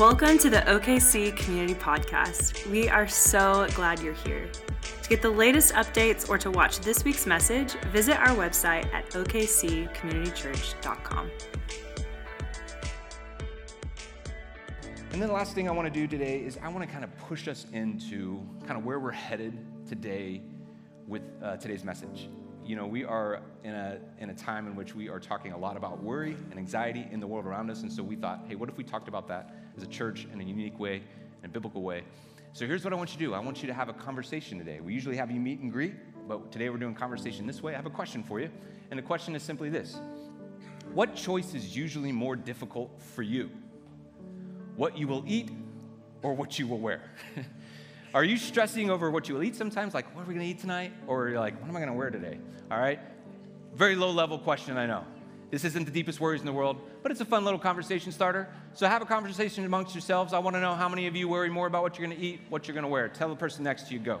Welcome to the OKC Community Podcast. We are so glad you're here. To get the latest updates or to watch this week's message, visit our website at okccommunitychurch.com. And then the last thing I want to do today is I want to kind of push us into kind of where we're headed today with uh, today's message. You know, we are in a, in a time in which we are talking a lot about worry and anxiety in the world around us. And so we thought, hey, what if we talked about that as a church in a unique way, in a biblical way? So here's what I want you to do I want you to have a conversation today. We usually have you meet and greet, but today we're doing conversation this way. I have a question for you. And the question is simply this What choice is usually more difficult for you? What you will eat or what you will wear? Are you stressing over what you will eat sometimes? Like, what are we going to eat tonight? Or you're like, what am I going to wear today? All right? Very low level question, I know. This isn't the deepest worries in the world, but it's a fun little conversation starter. So have a conversation amongst yourselves. I want to know how many of you worry more about what you're going to eat, what you're going to wear. Tell the person next to you, go.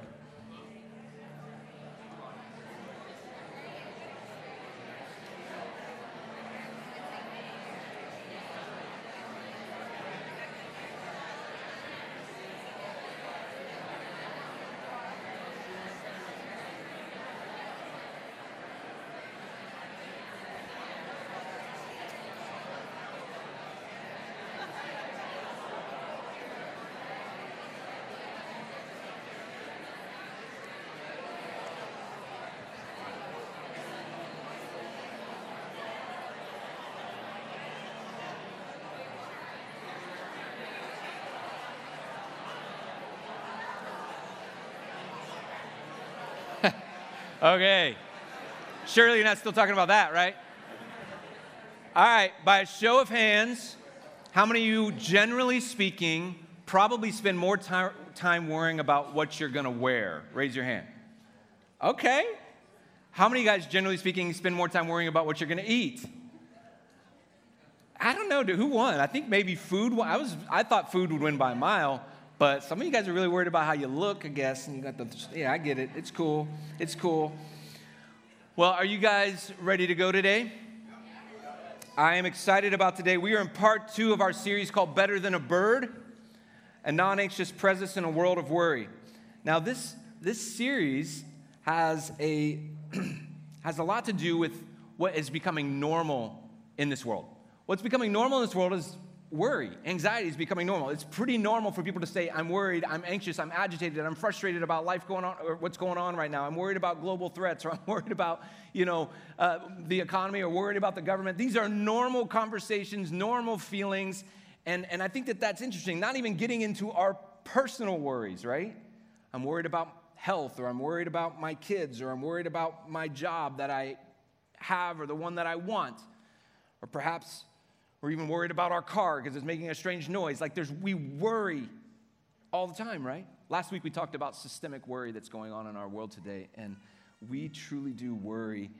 Okay. Surely you're not still talking about that, right? All right, by a show of hands, how many of you, generally speaking, probably spend more time, worrying about what you're gonna wear? Raise your hand. Okay. How many of you guys, generally speaking, spend more time worrying about what you're gonna eat? I don't know, who won? I think maybe food. I was, I thought food would win by a mile, but some of you guys are really worried about how you look, I guess, and you got the, yeah, I get it. It's cool. It's cool. Well, are you guys ready to go today? I am excited about today. We are in part two of our series called Better Than a Bird, a non anxious presence in a world of worry. Now, this, this series has a, has a lot to do with what is becoming normal in this world. What's becoming normal in this world is worry. Anxiety is becoming normal. It's pretty normal for people to say, I'm worried, I'm anxious, I'm agitated, I'm frustrated about life going on, or what's going on right now. I'm worried about global threats, or I'm worried about, you know, uh, the economy, or worried about the government. These are normal conversations, normal feelings. And, and I think that that's interesting, not even getting into our personal worries, right? I'm worried about health, or I'm worried about my kids, or I'm worried about my job that I have, or the one that I want. Or perhaps we're even worried about our car because it's making a strange noise. Like there's, we worry all the time, right? Last week we talked about systemic worry that's going on in our world today, and we truly do worry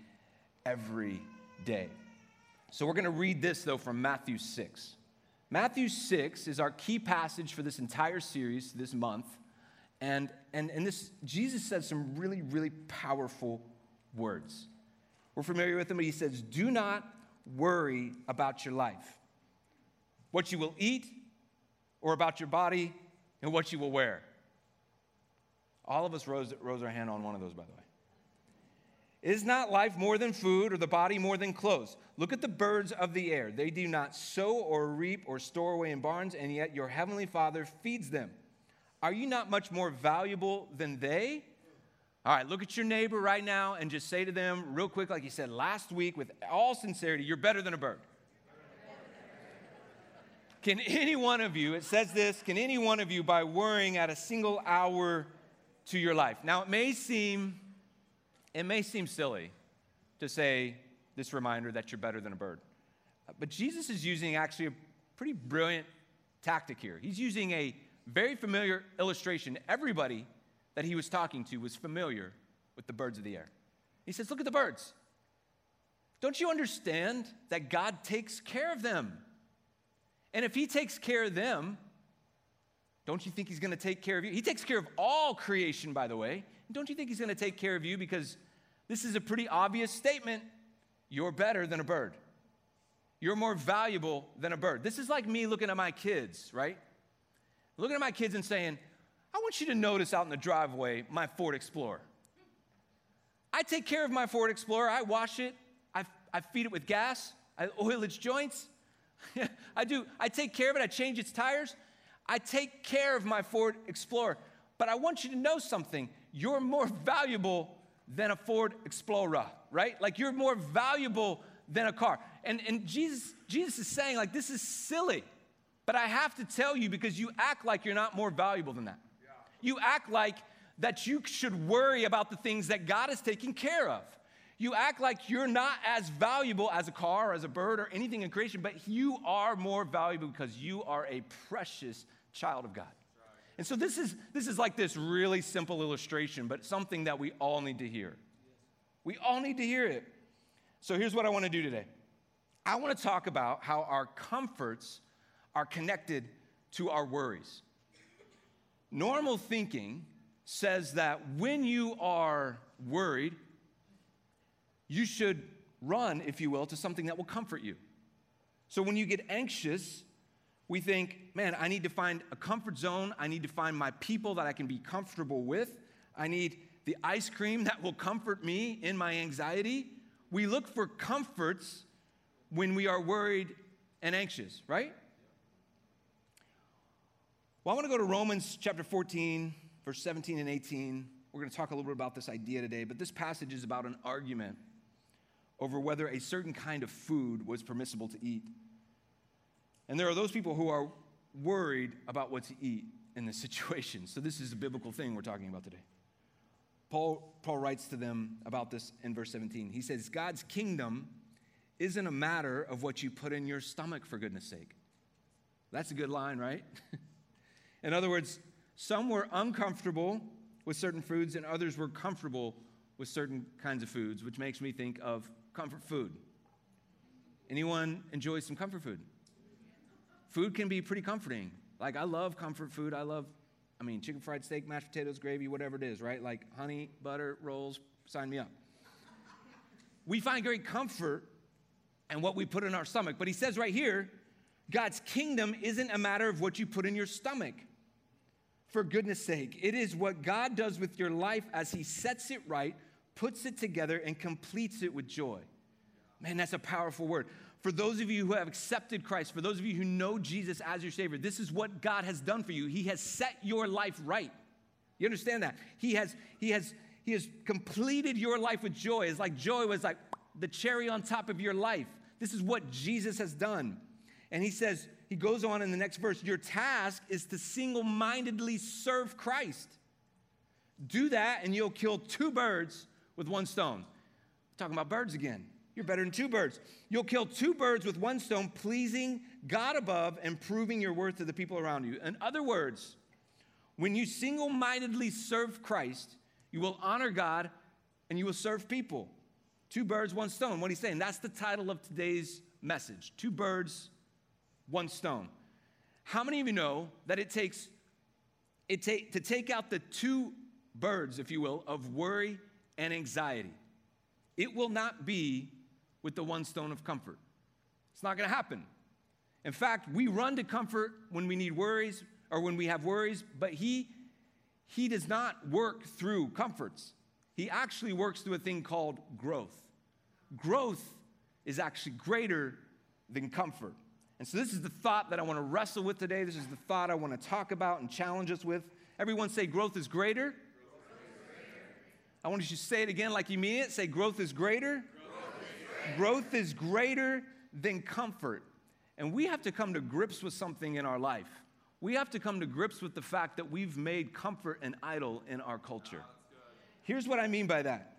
every day. So we're going to read this though from Matthew 6. Matthew 6 is our key passage for this entire series this month. And, and, and this, Jesus says some really, really powerful words. We're familiar with them, but he says, Do not worry about your life, what you will eat, or about your body and what you will wear. All of us rose, rose our hand on one of those, by the way. Is not life more than food, or the body more than clothes? Look at the birds of the air. They do not sow or reap or store away in barns, and yet your heavenly Father feeds them. Are you not much more valuable than they? All right, look at your neighbor right now and just say to them, real quick, like you said last week, with all sincerity, you're better than a bird. Can any one of you, it says this, can any one of you, by worrying, add a single hour to your life? Now, it may seem, it may seem silly to say this reminder that you're better than a bird. But Jesus is using actually a pretty brilliant tactic here. He's using a very familiar illustration. Everybody that he was talking to was familiar with the birds of the air. He says, Look at the birds. Don't you understand that God takes care of them? And if he takes care of them, don't you think he's going to take care of you? He takes care of all creation, by the way. Don't you think he's going to take care of you? Because this is a pretty obvious statement. You're better than a bird. You're more valuable than a bird. This is like me looking at my kids, right? looking at my kids and saying, I want you to notice out in the driveway my Ford Explorer. I take care of my Ford Explorer. I wash it. I, I feed it with gas. I oil its joints. I do. I take care of it. I change its tires. I take care of my Ford Explorer. But I want you to know something. You're more valuable than a Ford Explorer, right? Like you're more valuable than a car. And, and Jesus, Jesus is saying, like, this is silly. But I have to tell you because you act like you're not more valuable than that. You act like that you should worry about the things that God is taking care of. You act like you're not as valuable as a car or as a bird or anything in creation, but you are more valuable because you are a precious child of God. And so this is this is like this really simple illustration, but something that we all need to hear. We all need to hear it. So here's what I want to do today. I want to talk about how our comforts are connected to our worries. Normal thinking says that when you are worried, you should run, if you will, to something that will comfort you. So when you get anxious, we think, man, I need to find a comfort zone. I need to find my people that I can be comfortable with. I need the ice cream that will comfort me in my anxiety. We look for comforts when we are worried and anxious, right? Well, I want to go to Romans chapter 14, verse 17 and 18. We're going to talk a little bit about this idea today, but this passage is about an argument over whether a certain kind of food was permissible to eat. And there are those people who are worried about what to eat in this situation. So, this is a biblical thing we're talking about today. Paul, Paul writes to them about this in verse 17. He says, God's kingdom isn't a matter of what you put in your stomach, for goodness sake. That's a good line, right? in other words, some were uncomfortable with certain foods, and others were comfortable with certain kinds of foods, which makes me think of comfort food. Anyone enjoy some comfort food? food can be pretty comforting. Like, I love comfort food. I love, I mean, chicken fried steak, mashed potatoes, gravy, whatever it is, right? Like honey, butter, rolls, sign me up. we find great comfort in what we put in our stomach. But he says right here, God's kingdom isn't a matter of what you put in your stomach. For goodness sake, it is what God does with your life as he sets it right, puts it together, and completes it with joy. Man, that's a powerful word for those of you who have accepted Christ, for those of you who know Jesus as your Savior, this is what God has done for you. He has set your life right. You understand that? He has, he has, he has completed your life with joy. It's like joy was like the cherry on top of your life. This is what Jesus has done. And he says, he goes on in the next verse, your task is to single mindedly serve Christ. Do that, and you'll kill two birds with one stone. talking about birds again. You're better than two birds. You'll kill two birds with one stone, pleasing God above and proving your worth to the people around you. In other words, when you single mindedly serve Christ, you will honor God and you will serve people. Two birds, one stone. What he's saying, that's the title of today's message. Two birds, one stone. How many of you know that it takes it take, to take out the two birds, if you will, of worry and anxiety? It will not be with the one stone of comfort. It's not going to happen. In fact, we run to comfort when we need worries or when we have worries, but he he does not work through comforts. He actually works through a thing called growth. Growth is actually greater than comfort. And so this is the thought that I want to wrestle with today. This is the thought I want to talk about and challenge us with. Everyone say growth is greater. Growth is greater. I want you to say it again like you mean it. Say growth is greater. Growth is greater than comfort. And we have to come to grips with something in our life. We have to come to grips with the fact that we've made comfort an idol in our culture. Here's what I mean by that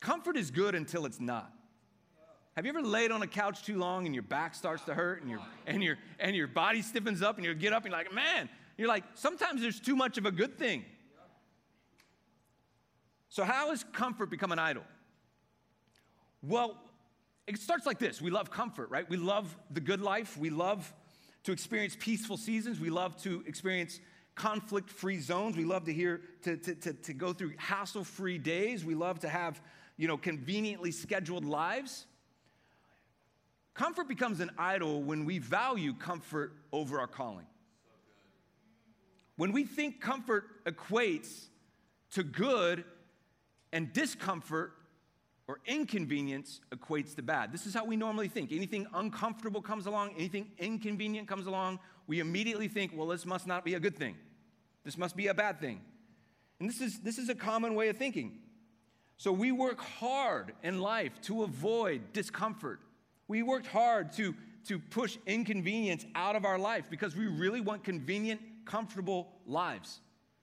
comfort is good until it's not. Have you ever laid on a couch too long and your back starts to hurt and your, and your, and your body stiffens up and you get up and you're like, man, you're like, sometimes there's too much of a good thing. So, how has comfort become an idol? Well, it starts like this we love comfort, right? We love the good life. We love to experience peaceful seasons. We love to experience conflict free zones. We love to hear, to, to, to, to go through hassle free days. We love to have, you know, conveniently scheduled lives. Comfort becomes an idol when we value comfort over our calling. when we think comfort equates to good and discomfort or inconvenience equates to bad. This is how we normally think. Anything uncomfortable comes along, anything inconvenient comes along, we immediately think, well, this must not be a good thing. This must be a bad thing. And this is, this is a common way of thinking. So we work hard in life to avoid discomfort. We worked hard to, to push inconvenience out of our life because we really want convenient, comfortable lives.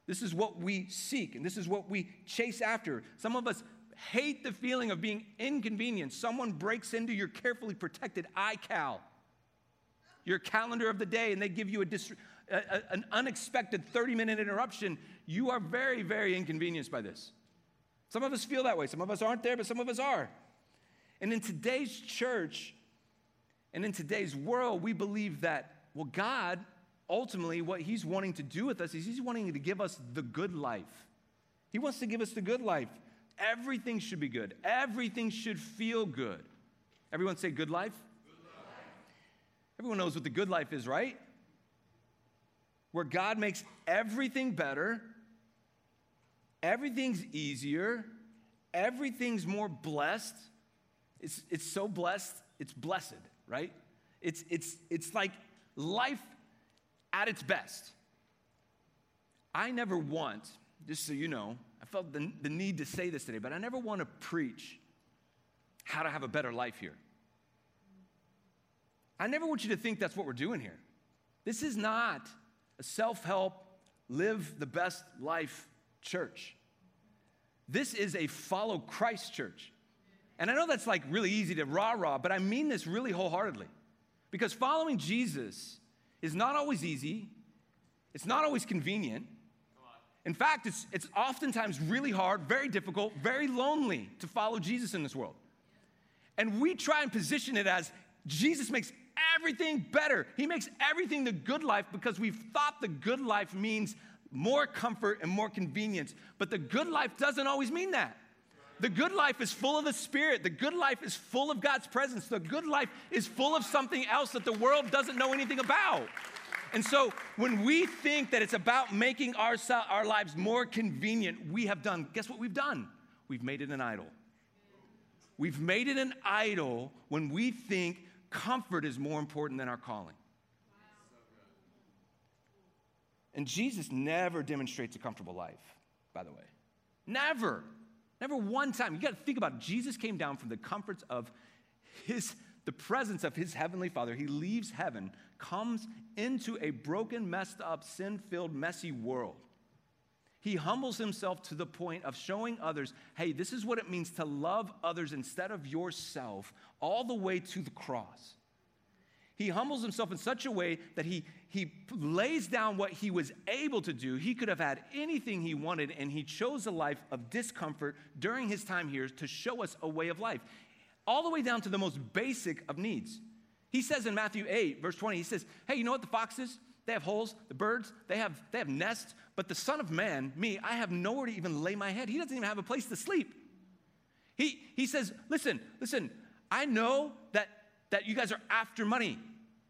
This is what we seek and this is what we chase after. Some of us hate the feeling of being inconvenienced. Someone breaks into your carefully protected iCal, your calendar of the day, and they give you a, dis- a, a, an unexpected 30 minute interruption. You are very, very inconvenienced by this. Some of us feel that way. Some of us aren't there, but some of us are. And in today's church and in today's world, we believe that, well, God, ultimately, what He's wanting to do with us is He's wanting to give us the good life. He wants to give us the good life. Everything should be good, everything should feel good. Everyone say good life? good life? Everyone knows what the good life is, right? Where God makes everything better, everything's easier, everything's more blessed. It's, it's so blessed, it's blessed, right? It's, it's, it's like life at its best. I never want, just so you know, I felt the, the need to say this today, but I never want to preach how to have a better life here. I never want you to think that's what we're doing here. This is not a self help, live the best life church. This is a follow Christ church. And I know that's like really easy to rah rah, but I mean this really wholeheartedly. Because following Jesus is not always easy, it's not always convenient, in fact, it's, it's oftentimes really hard, very difficult, very lonely to follow Jesus in this world. And we try and position it as Jesus makes everything better. He makes everything the good life because we've thought the good life means more comfort and more convenience. But the good life doesn't always mean that. The good life is full of the Spirit. The good life is full of God's presence. The good life is full of something else that the world doesn't know anything about. And so when we think that it's about making our, our lives more convenient, we have done, guess what we've done? We've made it an idol. We've made it an idol when we think comfort is more important than our calling. And Jesus never demonstrates a comfortable life, by the way. Never. Never one time. You got to think about it. Jesus came down from the comforts of his the presence of his heavenly Father. He leaves heaven, comes into a broken, messed up, sin filled, messy world. He humbles himself to the point of showing others, hey, this is what it means to love others instead of yourself, all the way to the cross. He humbles himself in such a way that he, he lays down what he was able to do. He could have had anything he wanted, and he chose a life of discomfort during his time here to show us a way of life all the way down to the most basic of needs. He says in Matthew 8, verse 20, he says, Hey, you know what the foxes? They have holes, the birds, they have, they have nests, but the Son of Man, me, I have nowhere to even lay my head. He doesn't even have a place to sleep. He, he says, Listen, listen, I know that, that you guys are after money.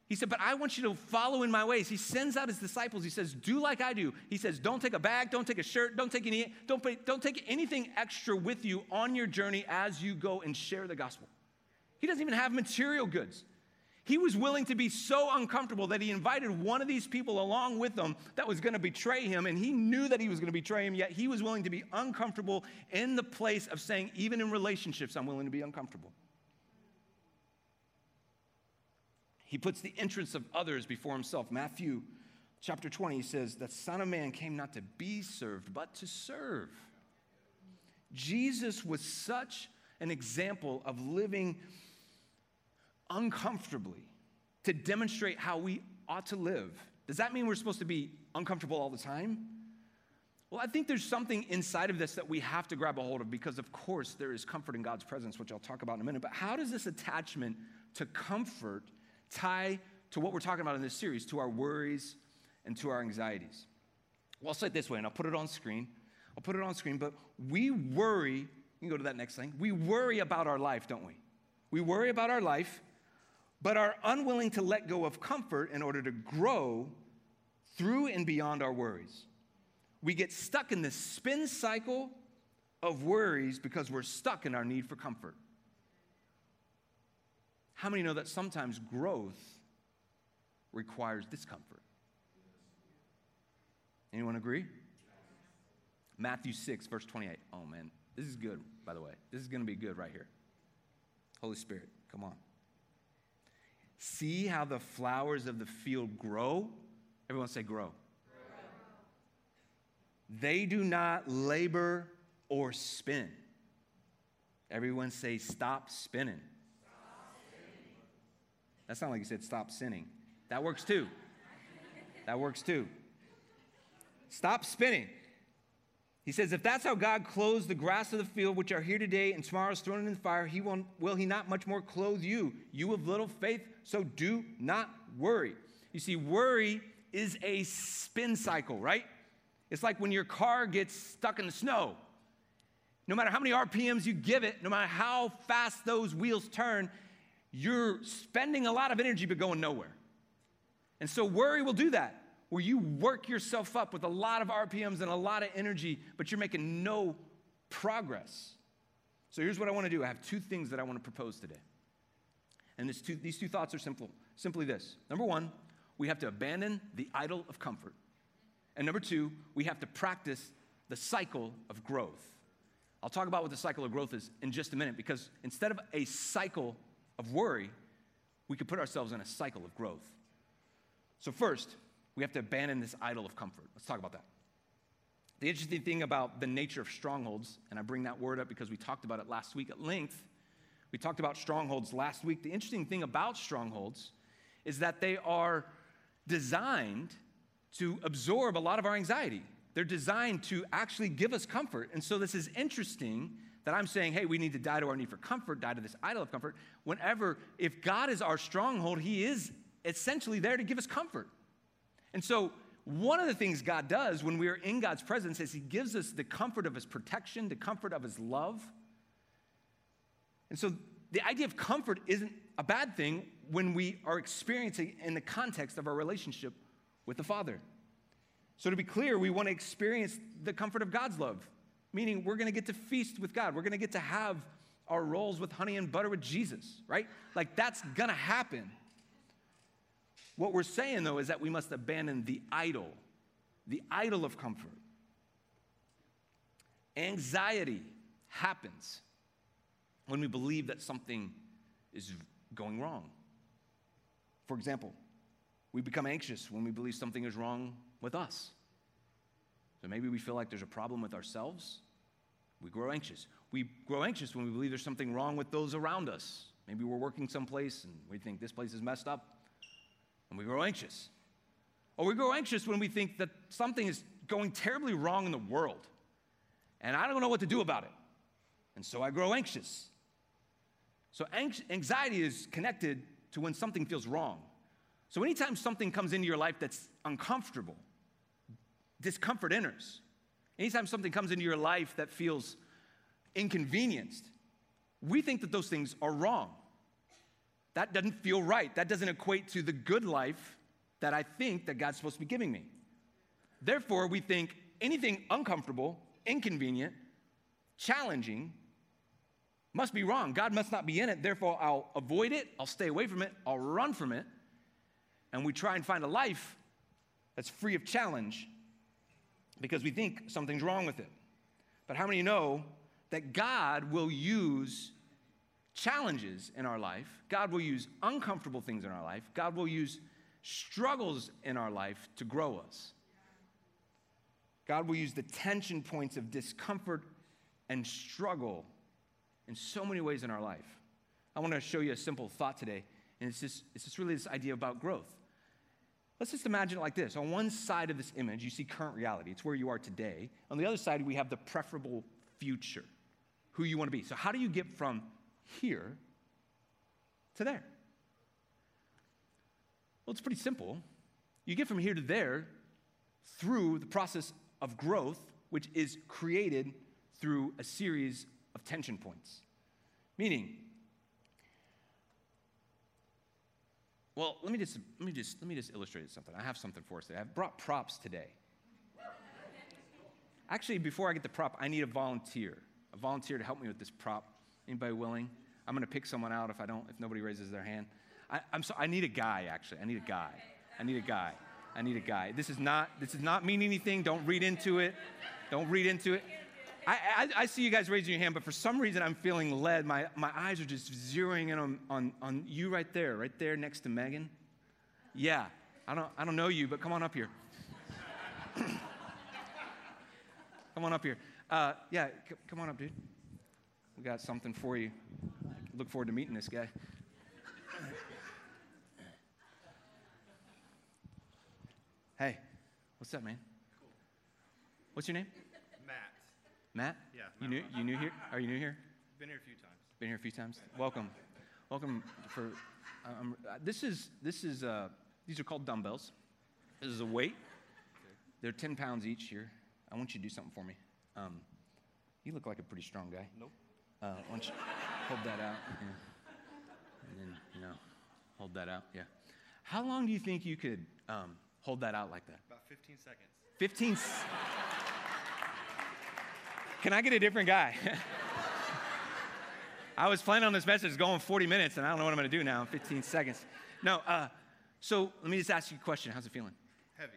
He said, But I want you to follow in my ways. He sends out his disciples. He says, Do like I do. He says, Don't take a bag, don't take a shirt, don't take any, don't, pay, don't take anything extra with you on your journey as you go and share the gospel. He doesn't even have material goods. He was willing to be so uncomfortable that he invited one of these people along with him that was going to betray him, and he knew that he was going to betray him, yet he was willing to be uncomfortable in the place of saying, even in relationships, I'm willing to be uncomfortable. He puts the interests of others before himself. Matthew chapter 20 says, The Son of Man came not to be served, but to serve. Jesus was such an example of living uncomfortably to demonstrate how we ought to live. Does that mean we're supposed to be uncomfortable all the time? Well, I think there's something inside of this that we have to grab a hold of because, of course, there is comfort in God's presence, which I'll talk about in a minute. But how does this attachment to comfort tie to what we're talking about in this series, to our worries and to our anxieties? Well, I'll say it this way, and I'll put it on screen. I'll put it on screen, but we worry. You can go to that next thing. We worry about our life, don't we? We worry about our life, but are unwilling to let go of comfort in order to grow through and beyond our worries. We get stuck in the spin cycle of worries because we're stuck in our need for comfort. How many know that sometimes growth requires discomfort? Anyone agree? Matthew 6, verse 28. Oh man, this is good, by the way. This is going to be good right here. Holy Spirit, come on. See how the flowers of the field grow? Everyone say, grow. grow. They do not labor or spin. Everyone say, stop spinning. Stop not like you said, stop sinning. That works too. that works too. Stop spinning. He says, If that's how God clothes the grass of the field, which are here today and tomorrow is thrown in the fire, he will, will he not much more clothe you, you of little faith? So do not worry. You see, worry is a spin cycle, right? It's like when your car gets stuck in the snow. No matter how many RPMs you give it, no matter how fast those wheels turn, you're spending a lot of energy but going nowhere. And so worry will do that where you work yourself up with a lot of RPMs and a lot of energy, but you're making no progress. So here's what I want to do I have two things that I want to propose today. And two, these two thoughts are simple. Simply this. Number one, we have to abandon the idol of comfort. And number two, we have to practice the cycle of growth. I'll talk about what the cycle of growth is in just a minute because instead of a cycle of worry, we could put ourselves in a cycle of growth. So, first, we have to abandon this idol of comfort. Let's talk about that. The interesting thing about the nature of strongholds, and I bring that word up because we talked about it last week at length. We talked about strongholds last week. The interesting thing about strongholds is that they are designed to absorb a lot of our anxiety. They're designed to actually give us comfort. And so this is interesting that I'm saying, hey, we need to die to our need for comfort, die to this idol of comfort. Whenever, if God is our stronghold, He is essentially there to give us comfort. And so, one of the things God does when we are in God's presence is He gives us the comfort of His protection, the comfort of His love. And so, the idea of comfort isn't a bad thing when we are experiencing in the context of our relationship with the Father. So, to be clear, we want to experience the comfort of God's love, meaning we're going to get to feast with God. We're going to get to have our rolls with honey and butter with Jesus, right? Like that's going to happen. What we're saying, though, is that we must abandon the idol, the idol of comfort. Anxiety happens when we believe that something is going wrong. For example, we become anxious when we believe something is wrong with us. So maybe we feel like there's a problem with ourselves. We grow anxious. We grow anxious when we believe there's something wrong with those around us. Maybe we're working someplace and we think this place is messed up and we grow anxious. Or we grow anxious when we think that something is going terribly wrong in the world and I don't know what to do about it. And so I grow anxious. So anxiety is connected to when something feels wrong. So anytime something comes into your life that's uncomfortable, discomfort enters. Anytime something comes into your life that feels inconvenienced, we think that those things are wrong. That doesn't feel right. That doesn't equate to the good life that I think that God's supposed to be giving me. Therefore, we think anything uncomfortable, inconvenient, challenging must be wrong. God must not be in it. Therefore, I'll avoid it, I'll stay away from it, I'll run from it. And we try and find a life that's free of challenge because we think something's wrong with it. But how many know that God will use challenges in our life, God will use uncomfortable things in our life, God will use struggles in our life to grow us. God will use the tension points of discomfort and struggle in so many ways in our life. I want to show you a simple thought today, and it's just, it's just really this idea about growth. Let's just imagine it like this. On one side of this image, you see current reality, it's where you are today. On the other side, we have the preferable future, who you want to be. So, how do you get from here to there? Well, it's pretty simple. You get from here to there through the process of growth, which is created through a series of tension points. Meaning, well, let me just let me just let me just illustrate something. I have something for us today. I've brought props today. Actually, before I get the prop, I need a volunteer. A volunteer to help me with this prop. Anybody willing? I'm going to pick someone out if I don't, if nobody raises their hand. I, am so, I need a guy, actually. I need a guy. I need a guy. I need a guy. This is not, this does not mean anything. Don't read into it. Don't read into it. I, I, I, see you guys raising your hand, but for some reason I'm feeling led. My, my eyes are just zeroing in on, on, on you right there, right there next to Megan. Yeah, I don't, I don't know you, but come on up here. come on up here. Uh, yeah, c- come on up, dude. We got something for you. Look forward to meeting this guy. Hey, what's up, man? What's your name? Matt. Yeah. You new? You new here? Are you new here? Been here a few times. Been here a few times. Welcome, welcome. For um, uh, this is this is uh, these are called dumbbells. This is a weight. They're 10 pounds each here. I want you to do something for me. Um, you look like a pretty strong guy. Nope. Uh, why don't you hold that out? Yeah. And then, you know, hold that out. Yeah. How long do you think you could um, hold that out like that? About 15 seconds. 15. Can I get a different guy? I was planning on this message going 40 minutes, and I don't know what I'm going to do now in 15 seconds. No, uh, so let me just ask you a question. How's it feeling? Heavy.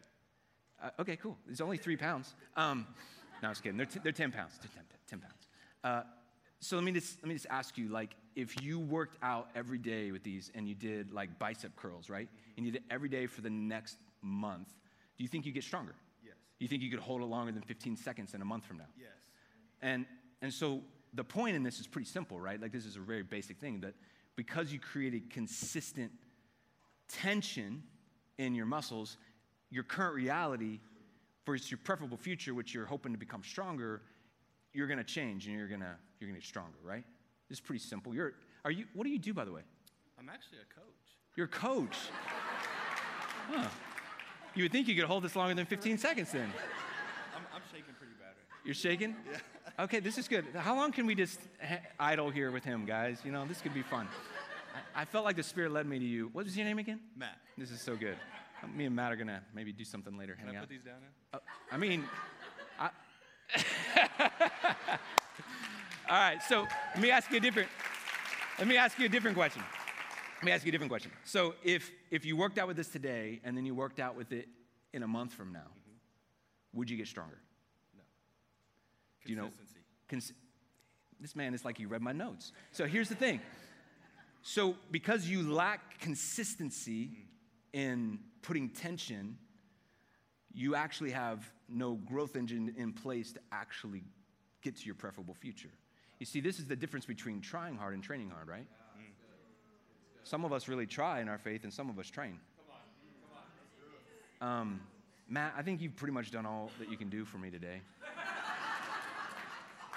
Uh, okay, cool. It's only three pounds. Um, no, I was kidding. They're, t- they're 10 pounds. They're 10, 10 pounds. Uh, so let me, just, let me just ask you, like, if you worked out every day with these and you did, like, bicep curls, right? And you did it every day for the next month, do you think you get stronger? Yes. Do you think you could hold it longer than 15 seconds in a month from now? Yes. And, and so the point in this is pretty simple, right? Like, this is a very basic thing that because you created consistent tension in your muscles, your current reality versus your preferable future, which you're hoping to become stronger, you're gonna change and you're gonna, you're gonna get stronger, right? This is pretty simple. You're, are you, what do you do, by the way? I'm actually a coach. You're a coach. Huh. You would think you could hold this longer than 15 seconds then. I'm, I'm shaking pretty bad right You're shaking? Yeah. Okay, this is good. How long can we just idle here with him, guys? You know, this could be fun. I, I felt like the Spirit led me to you. What was your name again? Matt, This is so good. Me and Matt are gonna maybe do something later. can hang I out. put these down now? Uh, I mean, I, all right. So let me ask you a different. Let me ask you a different question. Let me ask you a different question. So if if you worked out with this today and then you worked out with it in a month from now, would you get stronger? You know- Cons- this man is like he read my notes. So here's the thing. So because you lack consistency in putting tension, you actually have no growth engine in place to actually get to your preferable future. You see, this is the difference between trying hard and training hard, right? Some of us really try in our faith, and some of us train. Um, Matt, I think you've pretty much done all that you can do for me today.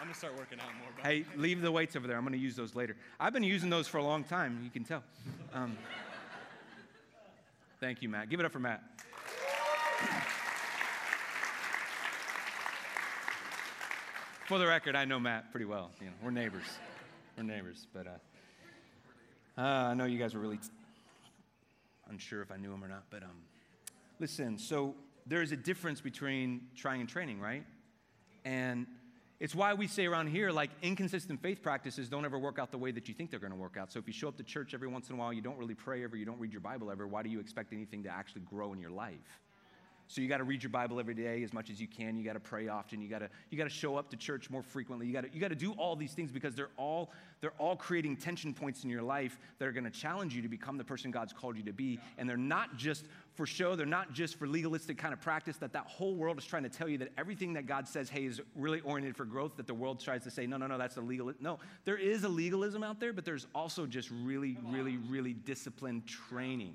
I'm gonna start working out more. Hey, leave the weights over there. I'm to use those later. I've been using those for a long time. You can tell. Um, thank you, Matt. Give it up for Matt. For the record, I know Matt pretty well. You know, we're neighbors. We're neighbors. But uh, uh, I know you guys were really t- unsure if I knew him or not. But um, listen, so there's a difference between trying and training, right? And it's why we say around here, like, inconsistent faith practices don't ever work out the way that you think they're going to work out. So if you show up to church every once in a while, you don't really pray ever, you don't read your Bible ever, why do you expect anything to actually grow in your life? So you got to read your Bible every day as much as you can. You got to pray often. You got to you got to show up to church more frequently. You got to you got to do all these things because they're all they're all creating tension points in your life that are going to challenge you to become the person God's called you to be. And they're not just for show. They're not just for legalistic kind of practice. That that whole world is trying to tell you that everything that God says, hey, is really oriented for growth. That the world tries to say, no, no, no, that's illegal. No, there is a legalism out there, but there's also just really, really, really disciplined training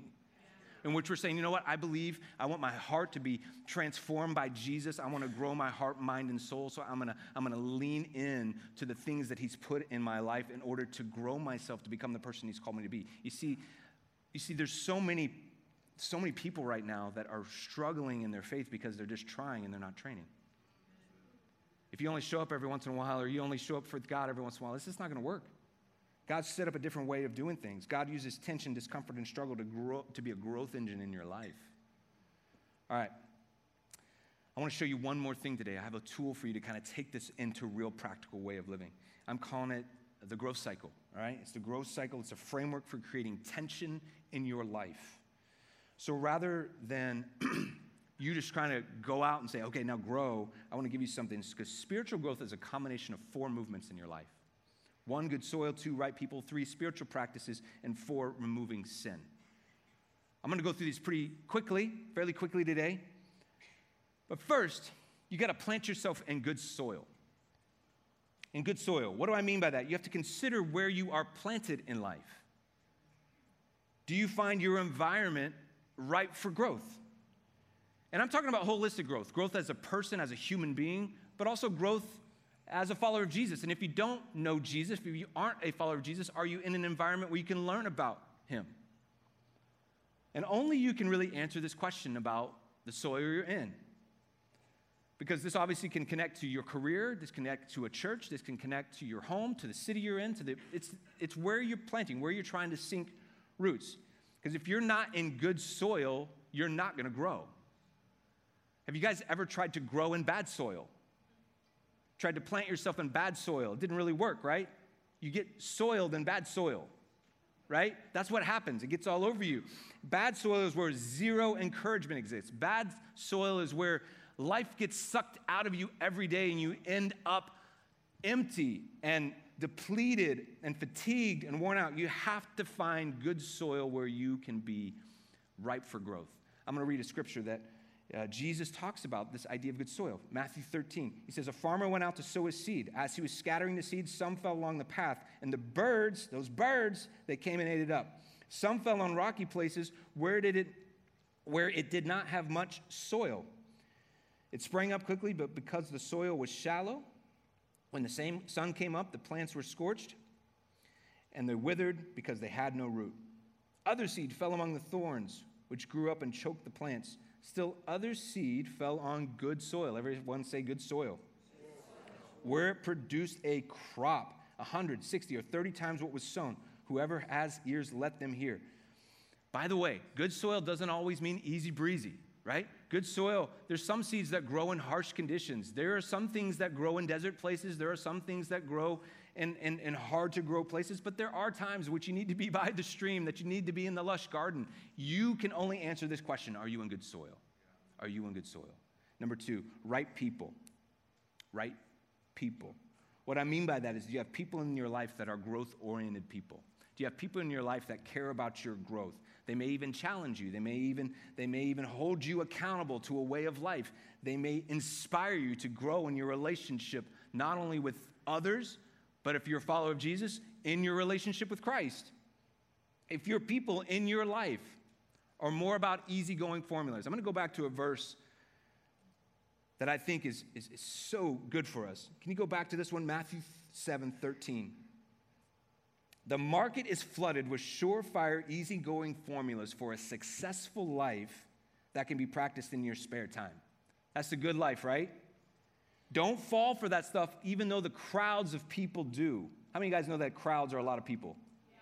in which we're saying, you know what, I believe I want my heart to be transformed by Jesus. I want to grow my heart, mind, and soul. So I'm gonna, I'm gonna lean in to the things that He's put in my life in order to grow myself to become the person He's called me to be. You see, you see, there's so many, so many people right now that are struggling in their faith because they're just trying and they're not training. If you only show up every once in a while or you only show up for God every once in a while, it's just not gonna work. God set up a different way of doing things. God uses tension, discomfort, and struggle to, grow, to be a growth engine in your life. All right. I want to show you one more thing today. I have a tool for you to kind of take this into real practical way of living. I'm calling it the growth cycle. All right? It's the growth cycle, it's a framework for creating tension in your life. So rather than you just kind of go out and say, okay, now grow, I want to give you something because spiritual growth is a combination of four movements in your life one, good soil, two, right people, three, spiritual practices, and four, removing sin. I'm going to go through these pretty quickly, fairly quickly today. But first, you got to plant yourself in good soil. In good soil. What do I mean by that? You have to consider where you are planted in life. Do you find your environment ripe for growth? And I'm talking about holistic growth growth as a person, as a human being, but also growth as a follower of Jesus. And if you don't know Jesus, if you aren't a follower of Jesus, are you in an environment where you can learn about him? And only you can really answer this question about the soil you're in. Because this obviously can connect to your career, this can connect to a church, this can connect to your home, to the city you're in, to the it's it's where you're planting, where you're trying to sink roots. Because if you're not in good soil, you're not going to grow. Have you guys ever tried to grow in bad soil? Tried to plant yourself in bad soil. It didn't really work, right? You get soiled in bad soil, right? That's what happens. It gets all over you. Bad soil is where zero encouragement exists. Bad soil is where life gets sucked out of you every day and you end up empty and depleted and fatigued and worn out. You have to find good soil where you can be ripe for growth. I'm going to read a scripture that uh, Jesus talks about this idea of good soil. Matthew 13, he says, A farmer went out to sow his seed. As he was scattering the seed, some fell along the path, and the birds, those birds, they came and ate it up. Some fell on rocky places where, did it, where it did not have much soil. It sprang up quickly, but because the soil was shallow, when the same sun came up, the plants were scorched, and they withered because they had no root. Other seed fell among the thorns, which grew up and choked the plants. Still, other seed fell on good soil. Everyone say good soil. Where it produced a crop, 160 or 30 times what was sown. Whoever has ears, let them hear. By the way, good soil doesn't always mean easy breezy, right? Good soil, there's some seeds that grow in harsh conditions. There are some things that grow in desert places. There are some things that grow in, in, in hard to grow places, but there are times which you need to be by the stream, that you need to be in the lush garden. You can only answer this question Are you in good soil? Are you in good soil? Number two, right people. Right people. What I mean by that is, do you have people in your life that are growth oriented people? Do you have people in your life that care about your growth? They may even challenge you. They may even, they may even hold you accountable to a way of life. They may inspire you to grow in your relationship, not only with others, but if you're a follower of Jesus, in your relationship with Christ. If your people in your life are more about easygoing formulas. I'm going to go back to a verse that I think is, is, is so good for us. Can you go back to this one? Matthew 7 13. The market is flooded with surefire, easygoing formulas for a successful life that can be practiced in your spare time. That's the good life, right? Don't fall for that stuff, even though the crowds of people do. How many of you guys know that crowds are a lot of people? Yeah.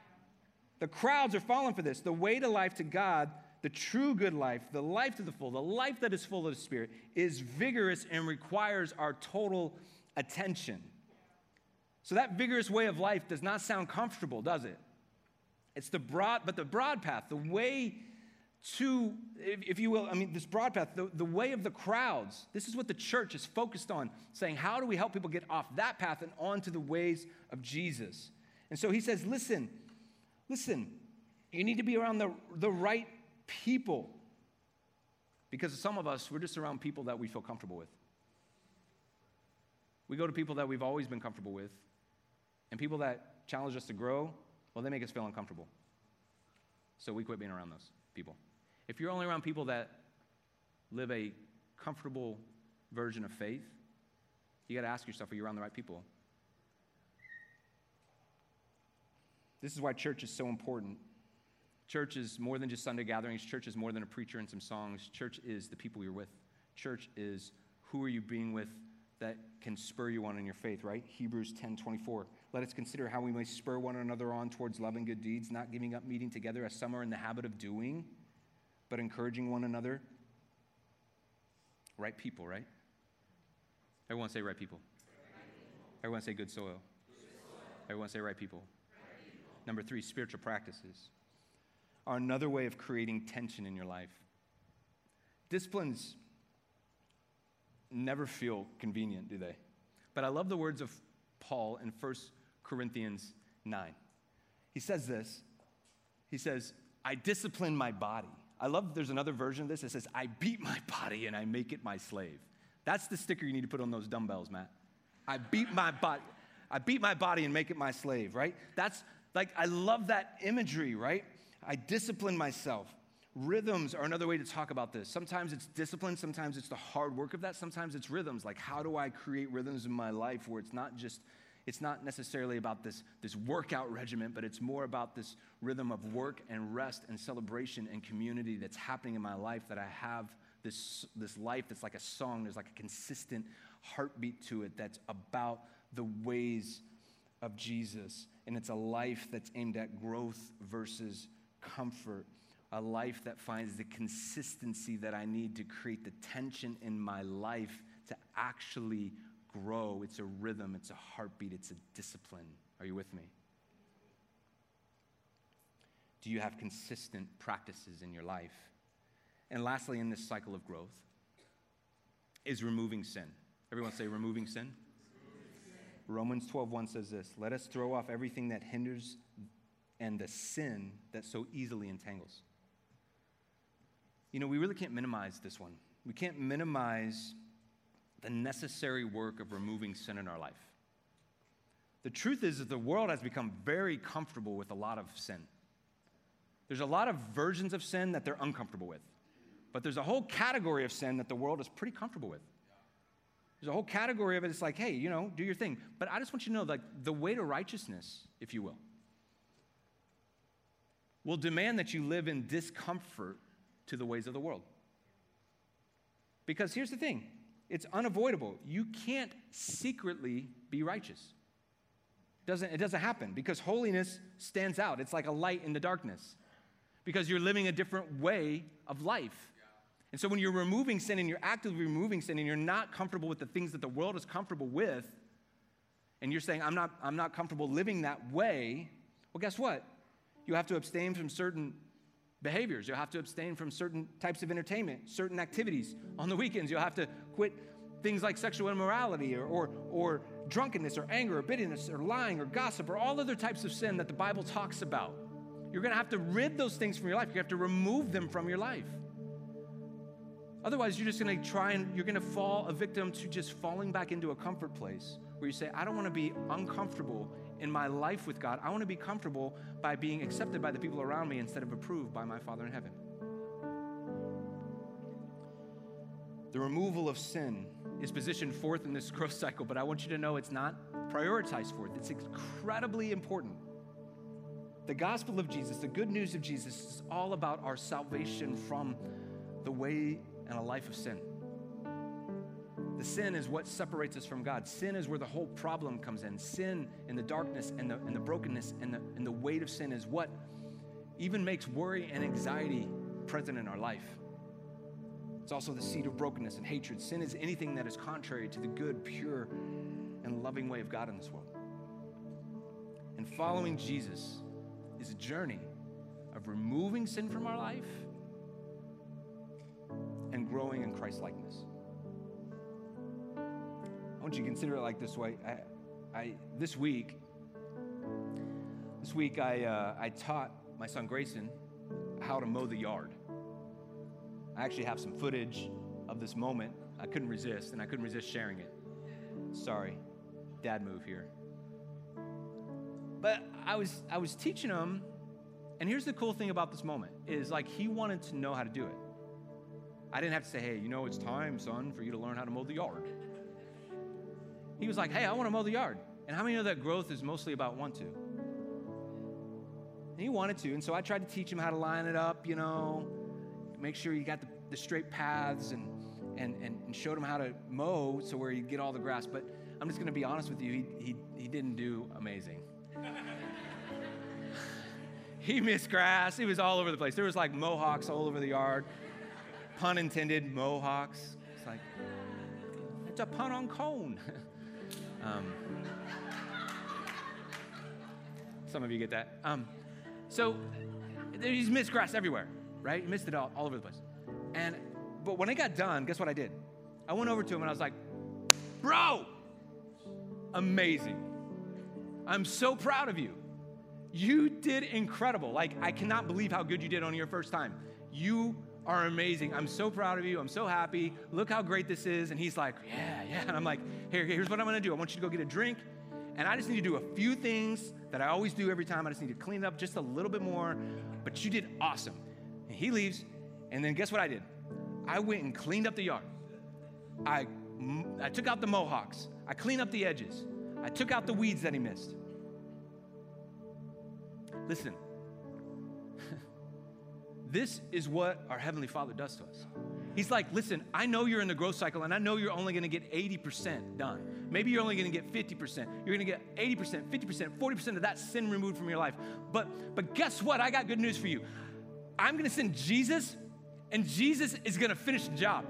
The crowds are falling for this. The way to life to God, the true good life, the life to the full, the life that is full of the Spirit, is vigorous and requires our total attention. So that vigorous way of life does not sound comfortable, does it? It's the broad, but the broad path, the way to, if, you will, I mean, this broad path, the, the way of the crowds. This is what the church is focused on, saying, how do we help people get off that path and onto the ways of Jesus? And so he says, listen, listen, you need to be around the, the right people. Because some of us, we're just around people that we feel comfortable with. We go to people that we've always been comfortable with, and people that challenge us to grow, well, they make us feel uncomfortable. So we quit being around those people. If you're only around people that live a comfortable version of faith, you got to ask yourself are you around the right people? This is why church is so important. Church is more than just Sunday gatherings. Church is more than a preacher and some songs. Church is the people you're with. Church is who are you being with that can spur you on in your faith, right? Hebrews 10 24. Let us consider how we may spur one another on towards love and good deeds, not giving up meeting together as some are in the habit of doing, but encouraging one another. Right people, right? Everyone say right people. Everyone say good soil. Everyone say right people. Number three, spiritual practices are another way of creating tension in your life. Disciplines never feel convenient, do they? But I love the words of Paul in 1 Corinthians 9. He says this He says, I discipline my body. I love there's another version of this that says, I beat my body and I make it my slave. That's the sticker you need to put on those dumbbells, Matt. I beat my body. I beat my body and make it my slave, right? That's like, I love that imagery, right? I discipline myself. Rhythms are another way to talk about this. Sometimes it's discipline, sometimes it's the hard work of that, sometimes it's rhythms. Like, how do I create rhythms in my life where it's not just, it's not necessarily about this, this workout regimen, but it's more about this rhythm of work and rest and celebration and community that's happening in my life that I have this, this life that's like a song. There's like a consistent heartbeat to it that's about the ways of Jesus. And it's a life that's aimed at growth versus comfort, a life that finds the consistency that I need to create the tension in my life to actually grow. It's a rhythm, it's a heartbeat, it's a discipline. Are you with me? Do you have consistent practices in your life? And lastly, in this cycle of growth, is removing sin. Everyone say, removing sin. Romans 12:1 says this, "Let us throw off everything that hinders and the sin that so easily entangles." You know, we really can't minimize this one. We can't minimize the necessary work of removing sin in our life. The truth is that the world has become very comfortable with a lot of sin. There's a lot of versions of sin that they're uncomfortable with. But there's a whole category of sin that the world is pretty comfortable with. There's a whole category of it. It's like, hey, you know, do your thing. But I just want you to know, like, the way to righteousness, if you will, will demand that you live in discomfort to the ways of the world. Because here's the thing it's unavoidable. You can't secretly be righteous. Doesn't, it doesn't happen because holiness stands out. It's like a light in the darkness because you're living a different way of life. And so when you're removing sin and you're actively removing sin and you're not comfortable with the things that the world is comfortable with, and you're saying, I'm not, I'm not comfortable living that way, well, guess what? You have to abstain from certain behaviors. You'll have to abstain from certain types of entertainment, certain activities. On the weekends, you'll have to quit things like sexual immorality or, or, or drunkenness or anger or bitterness or lying or gossip or all other types of sin that the Bible talks about. You're going to have to rid those things from your life. You have to remove them from your life. Otherwise, you're just going to try and you're going to fall a victim to just falling back into a comfort place where you say, I don't want to be uncomfortable in my life with God. I want to be comfortable by being accepted by the people around me instead of approved by my Father in heaven. The removal of sin is positioned fourth in this growth cycle, but I want you to know it's not prioritized fourth. It's incredibly important. The gospel of Jesus, the good news of Jesus, is all about our salvation from the way and a life of sin. The sin is what separates us from God. Sin is where the whole problem comes in. Sin and the darkness and the, and the brokenness and the, and the weight of sin is what even makes worry and anxiety present in our life. It's also the seed of brokenness and hatred. Sin is anything that is contrary to the good, pure, and loving way of God in this world. And following Jesus is a journey of removing sin from our life and growing in Christ likeness. Want you to consider it like this way. I, I this week, this week I, uh, I taught my son Grayson how to mow the yard. I actually have some footage of this moment. I couldn't resist, and I couldn't resist sharing it. Sorry, dad move here. But I was I was teaching him, and here's the cool thing about this moment is like he wanted to know how to do it. I didn't have to say, hey, you know, it's time, son, for you to learn how to mow the yard. He was like, hey, I want to mow the yard. And how many know that growth is mostly about want to? And he wanted to. And so I tried to teach him how to line it up, you know, make sure you got the, the straight paths and, and, and, and showed him how to mow so where you get all the grass. But I'm just going to be honest with you. He, he, he didn't do amazing. he missed grass. He was all over the place. There was like mohawks all over the yard. Pun intended, mohawks. It's like, it's a pun on cone. um, some of you get that. Um, so he's missed grass everywhere, right? He missed it all, all over the place. And but when it got done, guess what I did? I went over to him and I was like, Bro, amazing. I'm so proud of you. You did incredible. Like, I cannot believe how good you did on your first time. You are amazing. I'm so proud of you. I'm so happy. Look how great this is. And he's like, Yeah, yeah. And I'm like, Here, here's what I'm gonna do. I want you to go get a drink. And I just need to do a few things that I always do every time. I just need to clean it up just a little bit more. But you did awesome. And he leaves. And then guess what I did? I went and cleaned up the yard. I, I took out the mohawks. I cleaned up the edges. I took out the weeds that he missed. Listen, this is what our Heavenly Father does to us. He's like, listen, I know you're in the growth cycle and I know you're only gonna get 80% done. Maybe you're only gonna get 50%. You're gonna get 80%, 50%, 40% of that sin removed from your life. But but guess what? I got good news for you. I'm gonna send Jesus, and Jesus is gonna finish the job.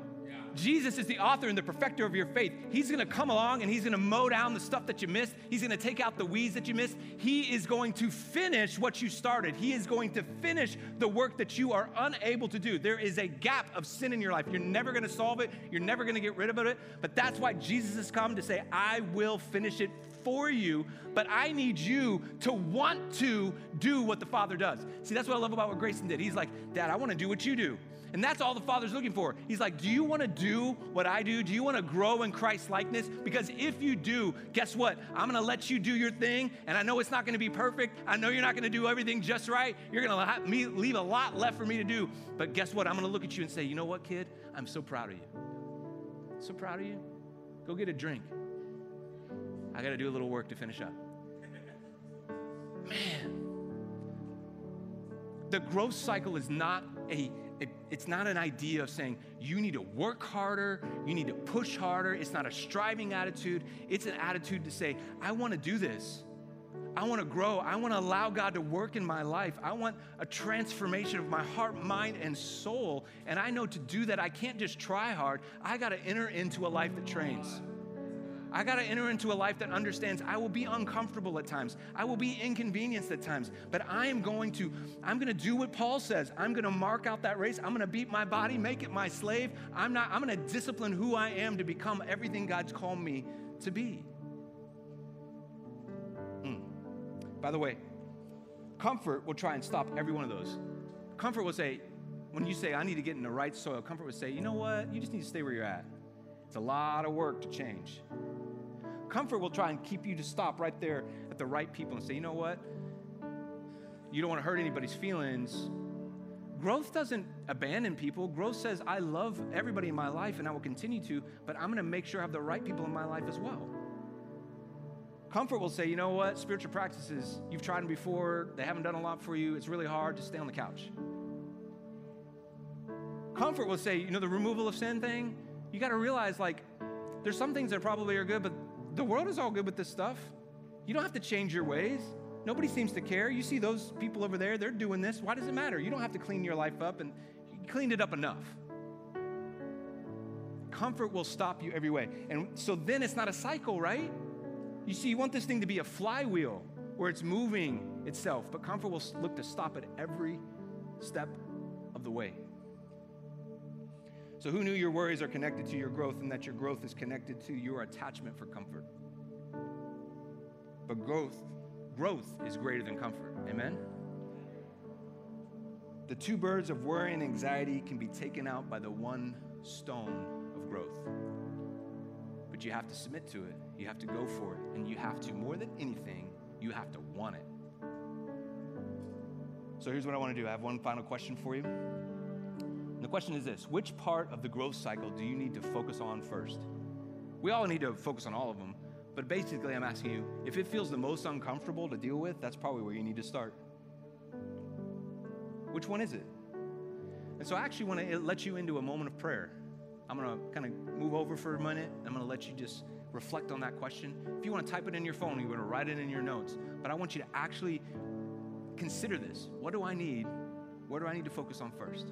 Jesus is the author and the perfecter of your faith. He's gonna come along and he's gonna mow down the stuff that you missed. He's gonna take out the weeds that you missed. He is going to finish what you started. He is going to finish the work that you are unable to do. There is a gap of sin in your life. You're never gonna solve it, you're never gonna get rid of it. But that's why Jesus has come to say, I will finish it for you, but I need you to want to do what the Father does. See, that's what I love about what Grayson did. He's like, Dad, I wanna do what you do. And that's all the Father's looking for. He's like, Do you want to do what I do? Do you want to grow in Christ's likeness? Because if you do, guess what? I'm going to let you do your thing. And I know it's not going to be perfect. I know you're not going to do everything just right. You're going to leave a lot left for me to do. But guess what? I'm going to look at you and say, You know what, kid? I'm so proud of you. So proud of you. Go get a drink. I got to do a little work to finish up. Man. The growth cycle is not a it, it's not an idea of saying you need to work harder, you need to push harder. It's not a striving attitude. It's an attitude to say, I want to do this. I want to grow. I want to allow God to work in my life. I want a transformation of my heart, mind, and soul. And I know to do that, I can't just try hard. I got to enter into a life that trains. I got to enter into a life that understands I will be uncomfortable at times. I will be inconvenienced at times, but I am going to I'm going to do what Paul says. I'm going to mark out that race. I'm going to beat my body, make it my slave. I'm not I'm going to discipline who I am to become everything God's called me to be. Mm. By the way, comfort will try and stop every one of those. Comfort will say, when you say, I need to get in the right soil, comfort will say, you know what? You just need to stay where you're at. It's a lot of work to change. Comfort will try and keep you to stop right there at the right people and say, you know what? You don't want to hurt anybody's feelings. Growth doesn't abandon people. Growth says, I love everybody in my life and I will continue to, but I'm going to make sure I have the right people in my life as well. Comfort will say, you know what? Spiritual practices, you've tried them before, they haven't done a lot for you, it's really hard, to stay on the couch. Comfort will say, you know, the removal of sin thing, you got to realize like there's some things that probably are good, but the world is all good with this stuff. You don't have to change your ways. Nobody seems to care. You see those people over there, they're doing this. Why does it matter? You don't have to clean your life up, and you cleaned it up enough. Comfort will stop you every way. And so then it's not a cycle, right? You see, you want this thing to be a flywheel where it's moving itself, but comfort will look to stop it every step of the way. So, who knew your worries are connected to your growth and that your growth is connected to your attachment for comfort? But growth, growth is greater than comfort. Amen? The two birds of worry and anxiety can be taken out by the one stone of growth. But you have to submit to it. You have to go for it. And you have to, more than anything, you have to want it. So here's what I want to do I have one final question for you. The question is this Which part of the growth cycle do you need to focus on first? We all need to focus on all of them, but basically, I'm asking you if it feels the most uncomfortable to deal with, that's probably where you need to start. Which one is it? And so I actually want to let you into a moment of prayer. I'm going to kind of move over for a minute. I'm going to let you just reflect on that question, if you want to type it in your phone, you want to write it in your notes. But I want you to actually consider this. What do I need? Where do I need to focus on first?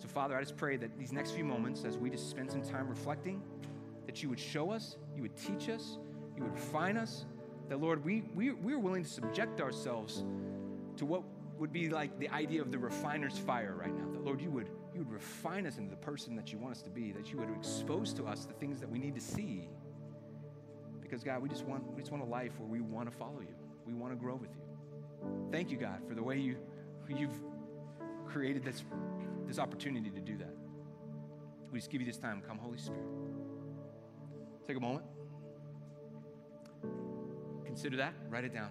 So, Father, I just pray that these next few moments, as we just spend some time reflecting, that you would show us, you would teach us, you would refine us, that, Lord, we, we, we are willing to subject ourselves to what would be like the idea of the refiner's fire right now. That, Lord, you would, you would refine us into the person that you want us to be, that you would expose to us the things that we need to see. Because, God, we just want, we just want a life where we want to follow you, we want to grow with you. Thank you, God, for the way you, you've created this, this opportunity to do that. We just give you this time. Come, Holy Spirit. Take a moment. Consider that. Write it down.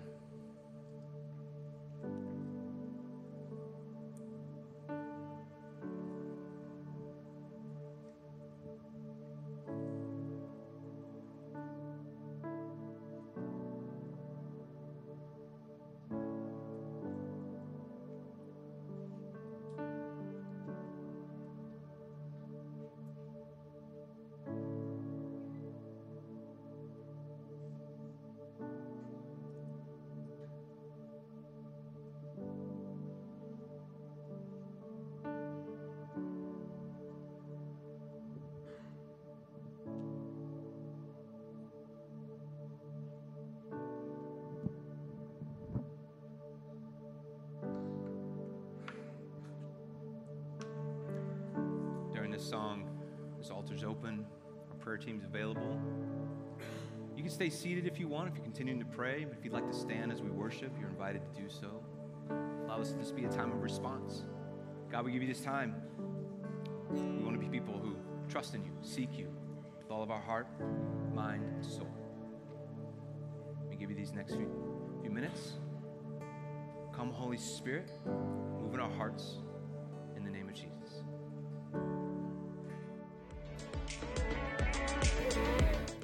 Song, this altar's open, our prayer team's available. You can stay seated if you want, if you're continuing to pray. If you'd like to stand as we worship, you're invited to do so. Allow this to just be a time of response. God, we give you this time. We want to be people who trust in you, seek you with all of our heart, mind, and soul. We give you these next few, few minutes. Come, Holy Spirit, move in our hearts